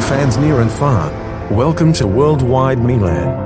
Fans near and far, welcome to Worldwide Milan.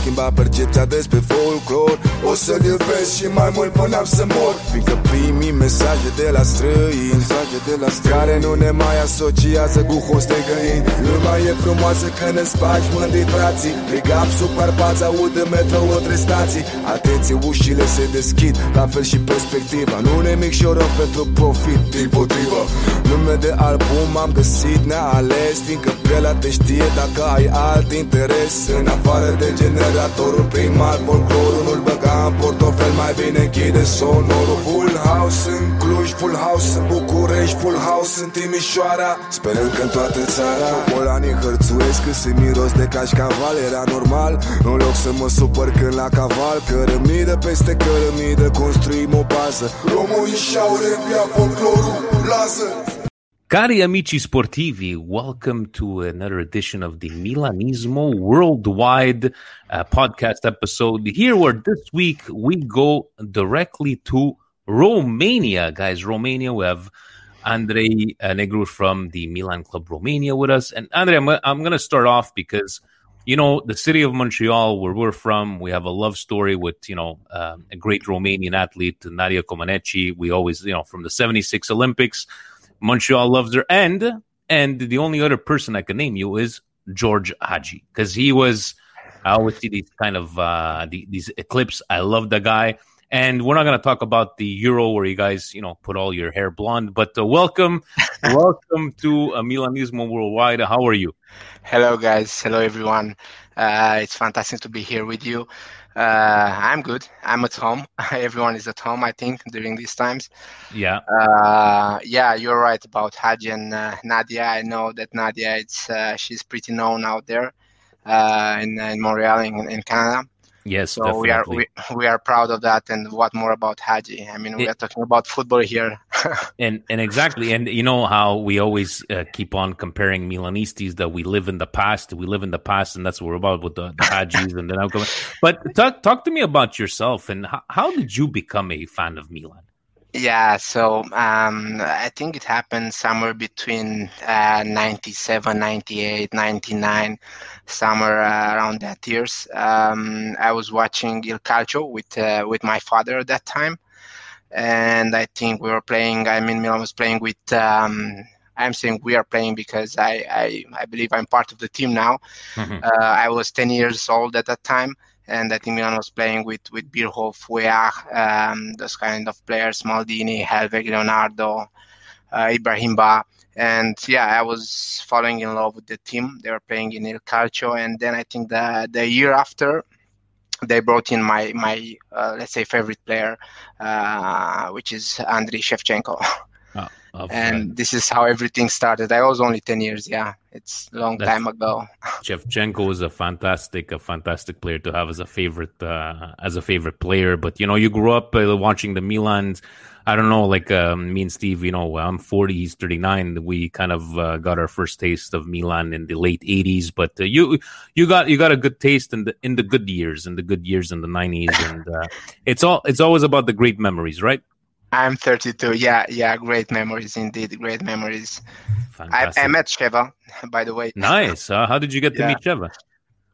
Schimbat percepția despre folclor. O să-l iubesc și mai mult până am să mor. Fiindcă primii mesaje de la străini Mesaje de la străini Care nu ne mai asociază cu hoste găini Lumea e frumoasă că ne spaci mândri frații. Big sub Carpați, aud în metrou între stații. Atenție, ușile se deschid La fel și perspectiva. Nu ne micșorăm pentru profit Din potrivă Nume de album am găsit neales Fiindcă pielea te știe dacă ai alt interes. În afară de generatorul primar Folclorul nu-l băga în portofel Mai bine închide sonorul. Full house în Cluj, full house în București Full house în Timișoara. Sperăm că în toată țara Polanii hărțuiesc că se miros de cașcaval Era normal, în loc să mă supăr când la caval. Cărămidă peste cărămidă construim o bază. Românii și-au reînviat folclorul Lasă! Cari amici sportivi, welcome to another edition of the Milanismo Worldwide uh, podcast episode. Here, where this week we go directly to Romania, guys. Romania, we have Andrei uh, Negru from the Milan Club Romania with us. And Andrei, I'm, I'm going to start off because, you know, the city of Montreal, where we're from, we have a love story with, you know, um, a great Romanian athlete, Nadia Comaneci. We always, you know, from the 76 Olympics, Montreal loves her. And, and the only other person I can name you is George Hagi, because he was, I always see these kind of, uh, the, these clips. I love the guy. And we're not going to talk about the Euro where you guys, you know, put all your hair blonde. But uh, welcome, welcome to uh, Milanismo Worldwide. How are you? Hello, guys. Hello, everyone. Uh, it's fantastic to be here with you. Uh, I'm good. I'm at home. Everyone is at home, I think, during these times. Yeah. Uh, yeah, you're right about Hagi and uh, Nadia. I know that Nadia, it's uh, she's pretty known out there uh, in, in Montreal, in, in Canada. Yes, So we are we, we are proud of that. And what more about Hagi? I mean, we Yeah. are talking about football here. and and exactly and you know how we always uh, keep on comparing milanistas that we live in the past we live in the past and that's what we're about with the, the hajis and the outcome but talk talk to me about yourself and how, how did you become a fan of milan Yeah, so um, I think it happened somewhere between uh, 97, 98, 99, somewhere uh, around that years. Um, I was watching Il Calcio with uh, with my father at that time, and I think we were playing. I mean, Milan was playing with. Um, I'm saying we are playing because I, I I believe I'm part of the team now. Mhm. Uh, I was 10 years old at that time, and think Milan was playing with with Bierhoff, Weah, um, those kind of players, Maldini, Helveg, Leonardo, uh, Ibrahim Ba. And yeah, I was falling in love with the team. They were playing in Il Calcio, and then I think the the year after, they brought in my my uh, let's say favorite player, uh, which is Andriy Shevchenko. Of, and this is how everything started. I was only 10 years, yeah. It's a long That's- time ago. Shevchenko is a fantastic, a fantastic player to have as a favorite, uh, as a favorite player. But you know, you grew up uh, watching the Milans. I don't know, like um, me and Steve. You know, I'm 40, he's 39. We kind of uh, got our first taste of Milan in the late 80s. But uh, you, you got you got a good taste in the in the good years, in the good years in the 90s, and uh, it's all it's always about the great memories, right? I'm 32. Yeah, yeah, great memories indeed. Great memories. I, Fantastic. I met Sheva, by the way. nice. Uh, how did you get to meet Sheva?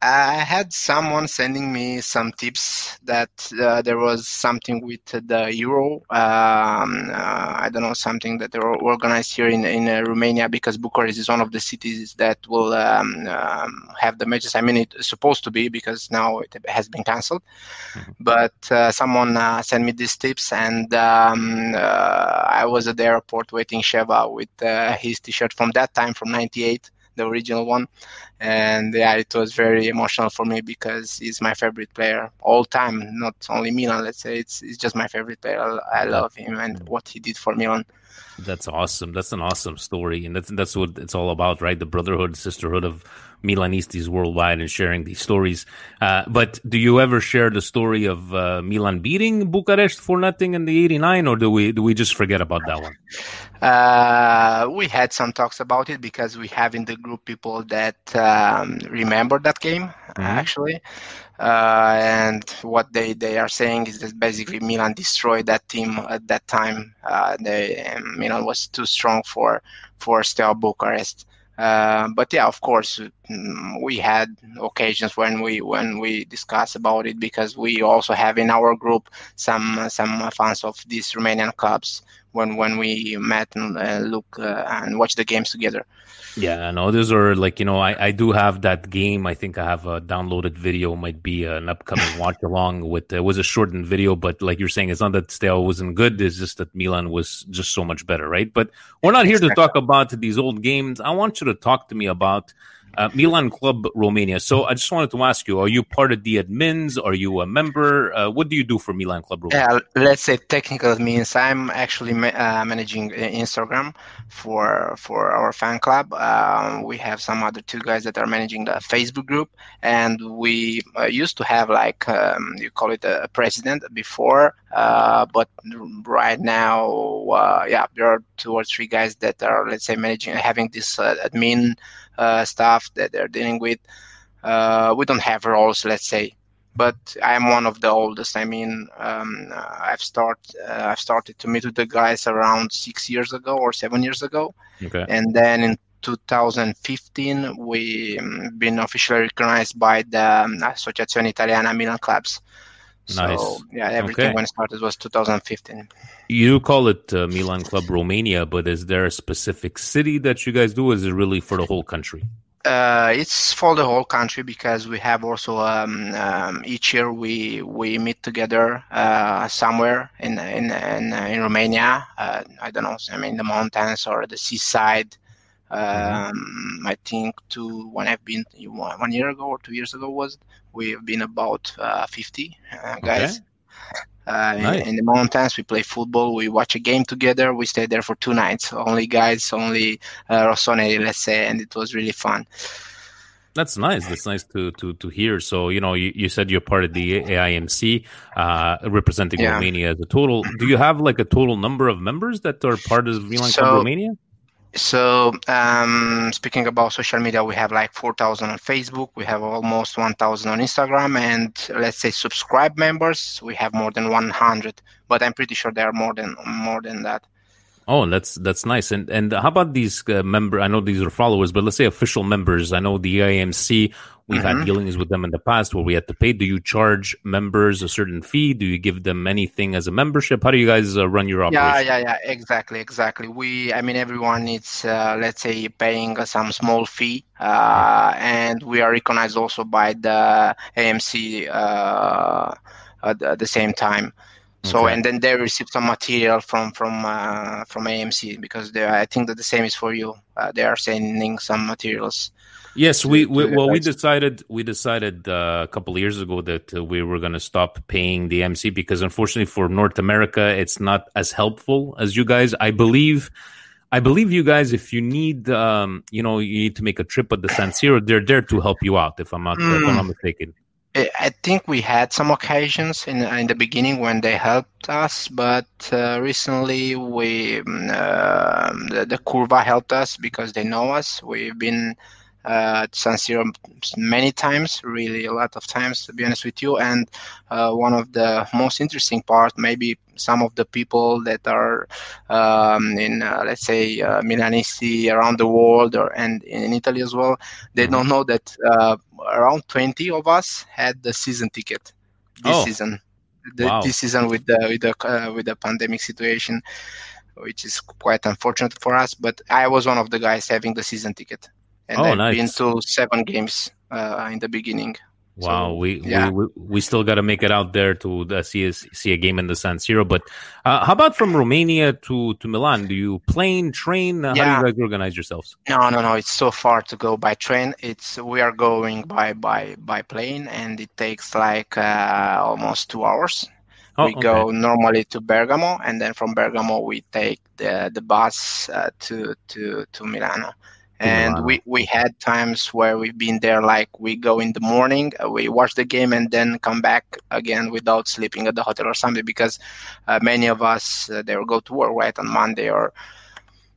I had someone sending me some tips that uh, there was something with the Euro. Um, uh, I don't know something that they were organized here in in uh, Romania because Bucharest is one of the cities that will um, um, have the matches. I mean, it's supposed to be because now it has been canceled. Mm-hmm. But uh, someone uh, sent me these tips, and um, uh, I was at the airport waiting Sheva with his T-shirt from that time from '98 the original one. And yeah, it was very emotional for me because he's my favorite player all time, not only Milan. Let's say it's it's just my favorite player. I, I love him and what he did for Milan. That's awesome. That's an awesome story, and that's that's what it's all about, right? The brotherhood, sisterhood of Milanistas worldwide and sharing these stories. Uh, but do you ever share the story of uh, Milan beating Bucharest for nothing in the '89, or do we do we just forget about that one? Uh, we had some talks about it because we have in the group people that um, remember that game mm-hmm. actually. Uh, and what they, they are saying is that basically Milan destroyed that team at that time. Uh, they, Milan was too strong for for Steaua Bucharest. Uh, but yeah, of course, mm, we had occasions when we when we discuss about it because we also have in our group some some fans of these Romanian clubs when when we met and uh, look uh, and watch the games together. Yeah, I know those are like you know I, I do have that game. I think I have a downloaded video. Might be an upcoming watch along with. It was a shortened video, but like you're saying, it's not that Steaua wasn't good. It's just that Milan was just so much better, right? But we're not here exactly. to talk about these old games. I want you to talk to me about uh, Milan Club Romania. So I just wanted to ask you: Are you part of the admins? Are you a member? Uh, what do you do for Milan Club Romania? Yeah, let's say technical means I'm actually ma- uh, managing Instagram for for our fan club. Um, we have some other two guys that are managing the Facebook group, and we uh, used to have like um, you call it a president before, uh, but right now, uh, yeah, there are two or three guys that are let's say managing having this admin uh, stuff that they're dealing with. Uh, we don't have roles, let's say, but I'm one of the oldest. I mean, um, I've start uh, I've started to meet with the guys around six years ago or seven years ago, okay. and then in 2015 we um, been officially recognized by the um, Associazione Italiana Milan Clubs. Nice. So yeah, everything okay. when it started was 2015. You call it uh, Milan Club Romania, but is there a specific city that you guys do? is it really for the whole country? Uh, it's for the whole country because we have also um, um, each year we we meet together uh, somewhere in in in, uh, in Romania. Uh, I don't know, I mean the mountains or the seaside. Mm-hmm. Um, I think to when I've been one year ago or two years ago was we've been about uh, 50 uh, guys. Okay. Uh, nice. in, in, the mountains, we play football. We watch a game together. We stay there for two nights. Only guys, only uh, Rossoneri, let's say, and it was really fun. That's nice. That's nice to to to hear. So you know, you, you said you're part of the AIMC, uh, representing yeah. Romania as a total. Do you have like a total number of members that are part of Milan so, Club Romania? So, um, speaking about social media, we have like 4,000 on Facebook, we have almost 1,000 on Instagram, and let's say subscribe members, we have more than 100. But I'm pretty sure there are more than more than that. Oh, that's that's nice. And and how about these uh, member? I know these are followers, but let's say official members. I know the AIMC. We've mm-hmm. had dealings with them in the past where we had to pay. Do you charge members a certain fee? Do you give them anything as a membership? How do you guys uh, run your operation? Yeah, yeah, yeah. Exactly, exactly. We, I mean, everyone needs, uh, let's say, paying some small fee, uh, and we are recognized also by the AMC uh, at the same time. So okay. and then they receive some material from from uh, from AMC because they, I think that the same is for you. Uh, they are sending some materials. Yes, we, we well we decided we decided uh, a couple of years ago that uh, we were going to stop paying the MC because unfortunately for North America it's not as helpful as you guys. I believe. I believe you guys. If you need, um, you know, you need to make a trip at the San Siro. They're there to help you out. If I'm not, mm. if I'm not hmm. mistaken. I think we had some occasions in in the beginning when they helped us, but uh, recently we uh, the, the Curva helped us because they know us. We've been uh, San Siro many times, really a lot of times, to be honest with you. And uh, one of the most interesting part, maybe some of the people that are um, in, uh, let's say, uh, Milanisti around the world or and in Italy as well, they mm-hmm. don't know that uh, around 20 of us had the season ticket this Oh. season. The, Wow. This season with the with the uh, with the pandemic situation, which is quite unfortunate for us. But I was one of the guys having the season ticket, and Oh, I've nice. been to seven games uh, in the beginning. Wow, So, we, yeah. we we we still got to make it out there to uh, see a, see a game in the San Siro. But uh, how about from Romania to to Milan? Do you plane, train? Uh, How do you guys organize yourselves? No, no, no. It's so far to go by train. It's we are going by by by plane, and it takes like uh, almost two hours. Oh, we go normally to Bergamo, and then from Bergamo we take the the bus uh, to to to Milano. And we, we had times where we've been there, like we go in the morning, uh, we watch the game, and then come back again without sleeping at the hotel or something, because uh, many of us uh, they will go to work right on Monday, or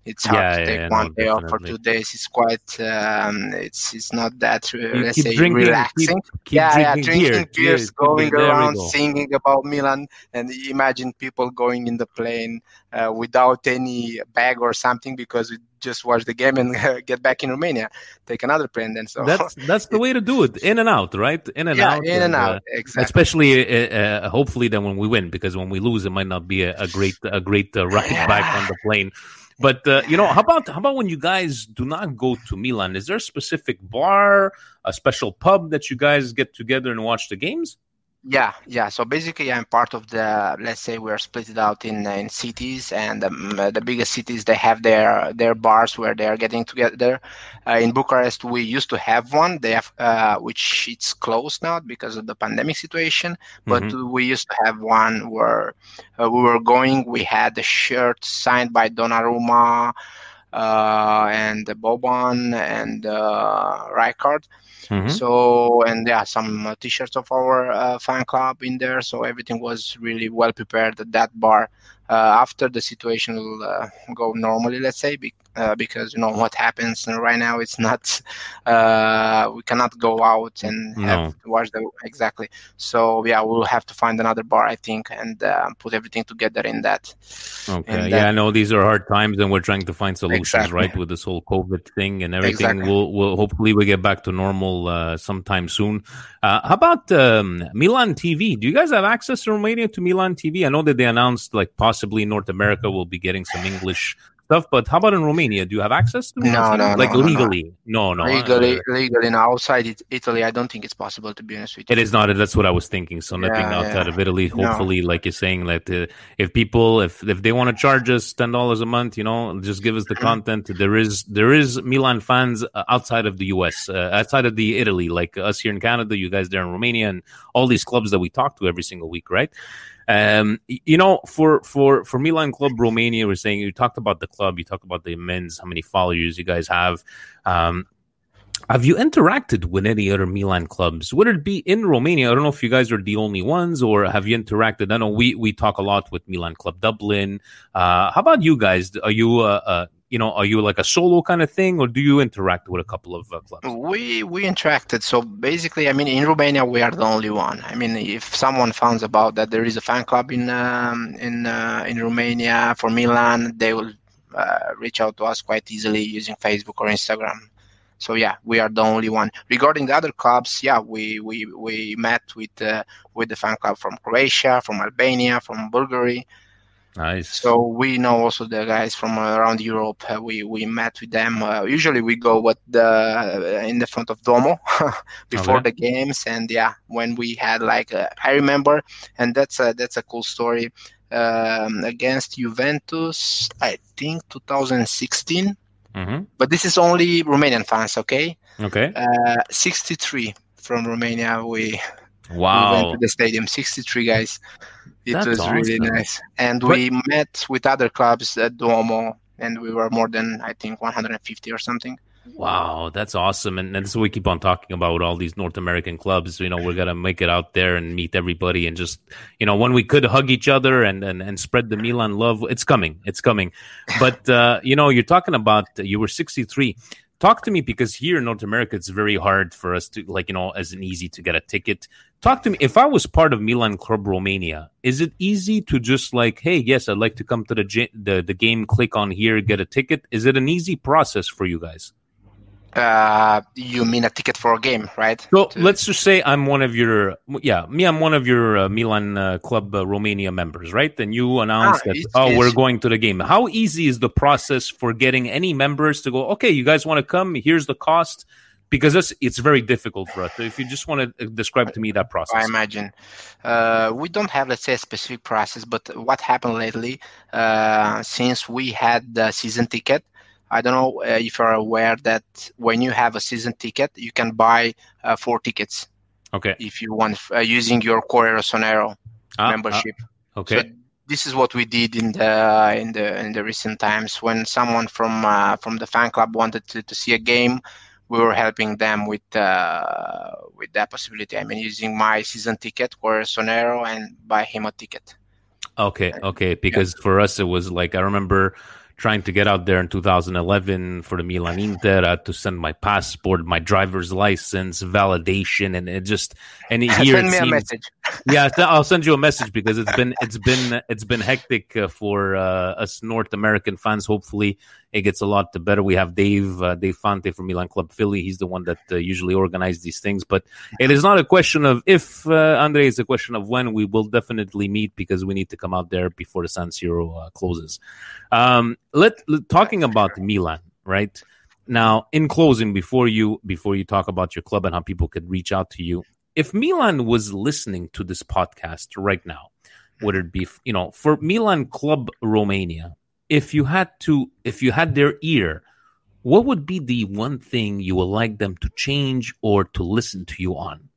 it's hard Yeah, to take yeah, one no, day off for two days. It's quite um, it's it's not that uh, let's keep say drinking, relaxing Keep yeah, yeah, drinking drinking beer. beers, going around, go. singing about Milan, and imagine people going in the plane uh, without any bag or something because we just watch the game and get back in Romania, take another plane, then so That's that's the way to do it. In and out, right? In and yeah, out. in and uh, out, exactly. Especially, uh, uh, hopefully, then when we win, because when we lose, it might not be a, a great, a great uh, ride back on the plane. But uh, you know, how about how about when you guys do not go to Milan? Is there a specific bar, a special pub that you guys get together and watch the games? Yeah, yeah. So basically, I'm part of the. Let's say we're split it out in in cities, and um, the biggest cities they have their their bars where they are getting together. Uh, in Bucharest, we used to have one. They have, uh, which it's closed now because of the pandemic situation. But we used to have one where uh, we were going. We had the shirt signed by Donnarumma uh, and Boban and uh, Rijkaard. Mhm. So and yeah, some uh, t-shirts of our uh, fan club in there. So everything was really well prepared at that bar. Uh, after the situation will uh, go normally, let's say, be, uh, because you know what happens right now. It's not uh, we cannot go out and have No. to watch the exactly. So yeah, we'll have to find another bar, I think, and uh, put everything together in that. Okay. And yeah, I know these are hard times, and we're trying to find solutions, Exactly. right, with this whole COVID thing and everything. Exactly. We'll, we'll hopefully we get back to normal uh, sometime soon. Uh, how about um, Milan TV? Do you guys have access in Romania to Milan TV? I know that they announced like possibly North America will be getting some English stuff, but how about in Romania? Do you have access to No, no, like no, no, no. legally? No, no. legally, legally, now outside it, Italy, I don't think it's possible. To be honest with you, It is not. That's what I was thinking. So nothing Yeah, outside yeah. of Italy. No. Hopefully, like you're saying, that uh, if people, if if they want to charge us ten dollars a month, you know, just give us the Mm-hmm. content. There is there is Milan fans uh, outside of the U.S., uh, outside of the Italy, like us here in Canada, you guys there in Romania, and all these clubs that we talk to every single week, right? Um, you know, for for for Milan Club Romania, we're saying you talked about the club, you talked about the men's, how many followers you guys have. Um, have you interacted with any other Milan clubs? Would it be in Romania? I don't know if you guys are the only ones, or have you interacted? I know we we talk a lot with Milan Club Dublin. Uh, how about you guys? Are you uh, uh, you know are you like a solo kind of thing, or do you interact with a couple of uh, clubs? We we interacted. So basically, I mean, in Romania, we are the only one. I mean, if someone finds about that there is a fan club in um, in uh, in Romania for Milan, they will uh, reach out to us quite easily using Facebook or Instagram. So yeah, we are the only one. Regarding the other clubs, yeah, we we, we met with uh, with the fan club from Croatia, from Albania, from Bulgaria. Nice. So we know also the guys from around Europe. Uh, we we met with them. Uh, usually we go with the uh, in the front of Duomo before Okay. the games, and yeah, when we had like uh, I remember, and that's a that's a cool story. Um, against Juventus, I think 2016. hmm But this is only Romanian fans, okay? Okay. Uh, 63 from Romania. We we Wow. went to the stadium 63 guys it That's was really nice and But- we met with other clubs at duomo and we were more than i think 150 or something Wow, that's awesome. And that's what we keep on talking about with all these North American clubs. You know, we're going to make it out there and meet everybody and just, you know, when we could hug each other and, and, and spread the Milan love, it's coming. It's coming. But, uh, you know, you're talking about, you were 63. Talk to me because here in North America, it's very hard for us to, like, you know, as an easy to get a ticket. Talk to me. If I was part of Milan Club Romania, is it easy to just like, hey, yes, I'd like to come to the, the, the game, click on here, get a ticket? Is it an easy process for you guys? Uh, you mean a ticket for a game, right? So To- let's just say I'm one of your, yeah, me, I'm one of your uh, Milan uh, Club uh, Romania members, right? And you announce Ah, that, it's- oh, we're going to the game. How easy is the process for getting any members to go, okay, you guys want to come? Here's the cost. Because it's, it's very difficult for us. So if you just want to describe to me that process. I imagine. Uh, we don't have, let's say, a specific process, but what happened lately, uh, since we had the season ticket, I don't know uh, if you're aware that when you have a season ticket, you can buy uh, four tickets Okay. if you want uh, using your Cuore Rossonero Ah, membership. ah, okay. So this is what we did in the in the in the recent times when someone from uh, from the fan club wanted to, to see a game we were helping them with uh, with that possibility i mean using my season ticket or sonero and buy him a ticket Okay, okay. Because for us, it was like I remember trying to get out there in 2011 for the Milan Inter. I had to send my passport, my driver's license, validation, and it just and here send it me a message yeah, I'll send you a message because it's been it's been it's been hectic uh, for uh, us North American fans. Hopefully, it gets a lot better. We have Dave uh, Dave Fante from Milan Club Philly. He's the one that uh, usually organizes these things. But it is not a question of if uh, Andre. It's a question of when. We will definitely meet because we need to come out there before the San Siro uh, closes. Um, let, let talking about Milan, right? Now, in closing, before you before you talk about your club and how people could reach out to you, if Milan was listening to this podcast right now, would it be you know for Milan Club Romania? If you had to, if you had their ear, what would be the one thing you would like them to change or to listen to you on?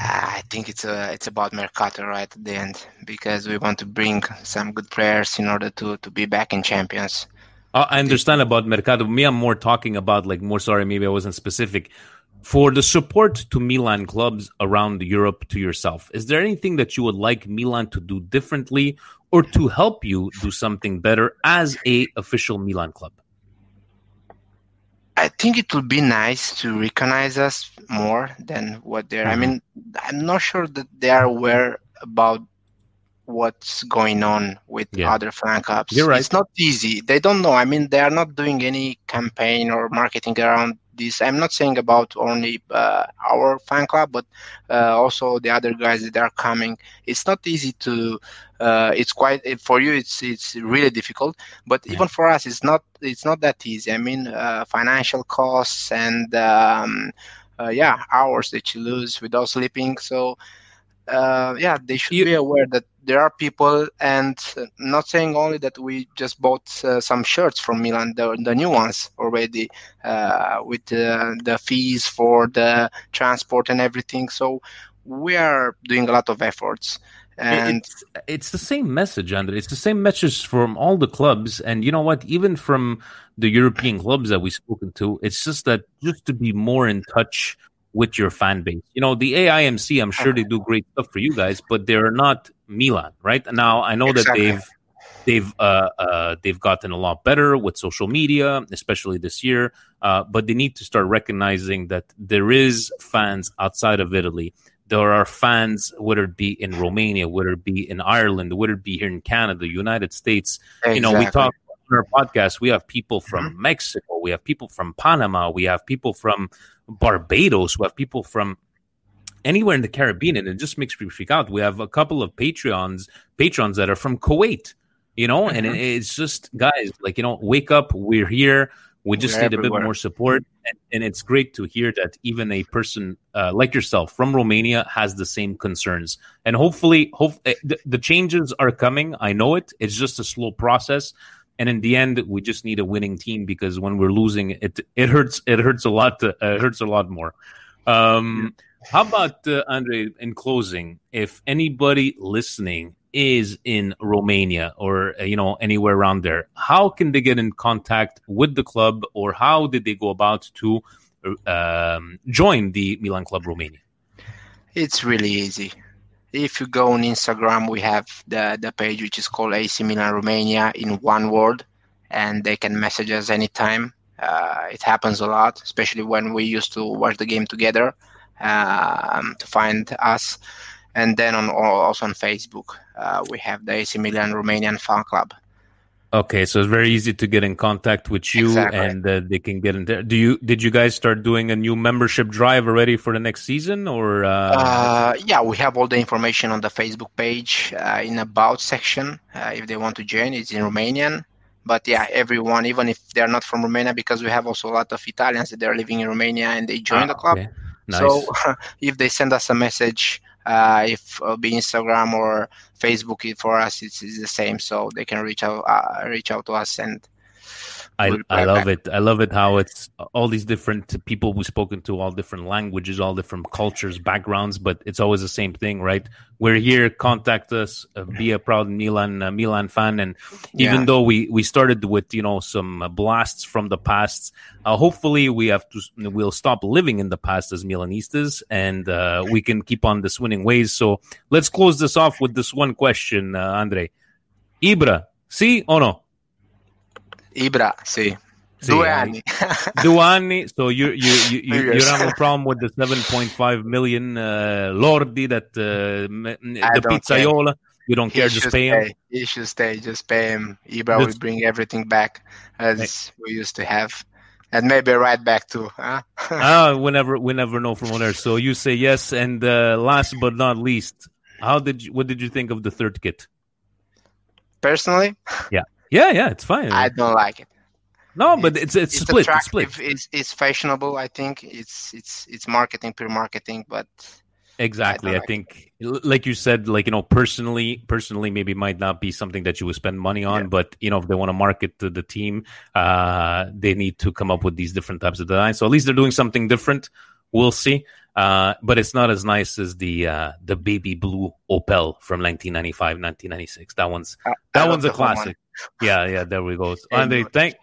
i think it's a it's about mercato right at the end because we want to bring some good players in order to to be back in champions Uh, I understand about Mercado. Me, I'm more talking about like more. Sorry, maybe I wasn't specific. For the support to Milan clubs around Europe to yourself, is there anything that you would like Milan to do differently or to help you do something better as a official Milan club? I think it would be nice to recognize us more than what they're. I Mhm. mean, I'm not sure that they are aware about what's going on with Yeah. other fan clubs. You're right. It's not easy. They don't know. I mean, they are not doing any campaign or marketing around this. I'm not saying about only uh, our fan club, but uh, also the other guys that are coming. It's not easy to. Uh, it's quite for you. It's it's really difficult but Yeah. even for us it's not it's not that easy i mean uh, financial costs and um, uh, yeah hours that you lose without sleeping so uh, yeah they should You- be aware that there are people and not saying only that we just bought uh, some shirts from milan the, the new ones already uh, with the fees for the transport and everything so we are doing a lot of efforts and it's it's the same message, Andre. It's the same message from all the clubs, and you know what? Even from the European clubs that we've spoken to, it's just that just to be more in touch with your fan base. You know, the AIMC, I'm sure they do great stuff for you guys, but they're not Milan, right? Now I know Exactly. that they've they've uh, uh, they've gotten a lot better with social media, especially this year. Uh, but they need to start recognizing that there is fans outside of Italy there are fans, whether it be in Romania, whether it be in Ireland, whether it be here in Canada, United States. You know, we Exactly. talk on our podcast. We have people from Mexico, we have people from Panama, we have people from Barbados, we have people from anywhere in the Caribbean, and it just makes me freak out. We have a couple of Patreons, patrons that are from Kuwait. You know, and it- it's just guys, like you know, wake up. We're here. We just We're need a bit more support, and, and it's great to hear that even a person uh, like yourself from Romania has the same concerns. And hopefully, hope eh, the, the changes are coming. I know it. It's just a slow process, and in the end, we just need a winning team because when we're losing, it it hurts. It hurts a lot. To, uh, it hurts a lot more. Um, how about uh, Andre? In closing, if anybody listening is in Romania or uh, you know anywhere around there, how can they get in contact with the club, or how did they go about to um, join the Milan Club Romania? It's really easy. If you go on Instagram, we have the, the page which is called AC Milan Romania in one word, and they can message us anytime. Uh, it happens a lot, especially when we used to watch the game together um, to find us. And then on also on Facebook, uh, we have the AC Milan Romanian fan club. Okay, so it's very easy to get in contact with you, Exactly. and uh, they can get in there. Do you did you guys start doing a new membership drive already for the next season, or uh, Uh, yeah, we have all the information on the Facebook page uh, in about section. Uh, if they want to join, it's in Romanian. But yeah, everyone, even if they're not from Romania, because we have also a lot of Italians that are living in Romania and they join Ah, the club. okay. Nice. So if they send us a message, if uh, be Instagram or Facebook, for us it's, it's the same. So they can reach out, uh, reach out to us and I, I love it. I love it how it's all these different people we've spoken to, all different languages, all different cultures, backgrounds, but it's always the same thing, right? We're here. Contact us. Uh, be a proud Milan uh, Milan fan, and even Yeah. though we we started with you know some uh, blasts from the past, uh, hopefully we have to we'll stop living in the past as Milanistas, and uh, we can keep on this winning ways. So let's close this off with this one question, uh, Andre. Ibra, see or no? Ibra, sì. Sì, Due eh, anni. Due anni, so you you you you, you have a problem with the 7.5 million uh, lordi that uh, the pizzaiola. You don't He care, just pay him. stay. He should stay. Just pay him. Ibra That's- will bring everything back as we used to have, and maybe right back too. Huh? ah, we never we never know from there. So you say yes, and uh, last but not least, how did you what did you think of the third kit? Personally, Yeah, yeah, yeah, it's fine. I don't like it. no, but it's it's, split. It's split. It's, it's fashionable. I think it's it's it's marketing, pure marketing. But Exactly. I, I like think, like you said, like you know, personally, personally, maybe might not be something that you would spend money on, Yeah. but you know, if they want to market to the team, uh, they need to come up with these different types of designs. So at least they're doing something different. We'll see. Uh, but it's not as nice as the uh, the baby blue Opel from 1995, 1996. That one's I- I that love one's a whole one. classic. Yeah, yeah, there we go. Andre, thank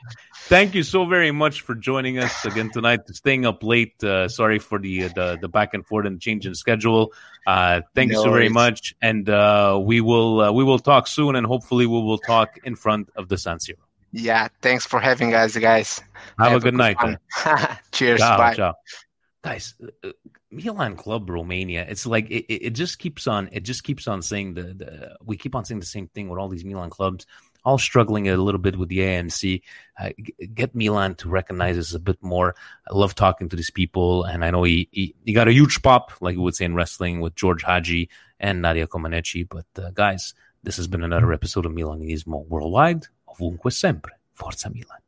thank you so very much for joining us again tonight. Staying up late. Uh, sorry for the the the back and forth and change in schedule. Uh, thank you so very much, and uh, we will uh, we will talk soon, and hopefully we will talk in front of the San Siro. yeah, thanks for having us, guys. Have, a good night. one. man. Cheers. Ciao, bye. ciao. Guys, uh, uh, Milan Club Romania. It's like it, it just keeps on. It just keeps on saying the, the. We keep on saying the same thing with all these Milan clubs, all struggling a little bit with the AMC. Uh, get Milan to recognize us a bit more. I love talking to these people, and I know he he, he got a huge pop, like we would say in wrestling, with George Hagi and Nadia Comaneci. But uh, guys, this has been another episode of Milanismo Worldwide. Ovunque sempre. Forza Milan.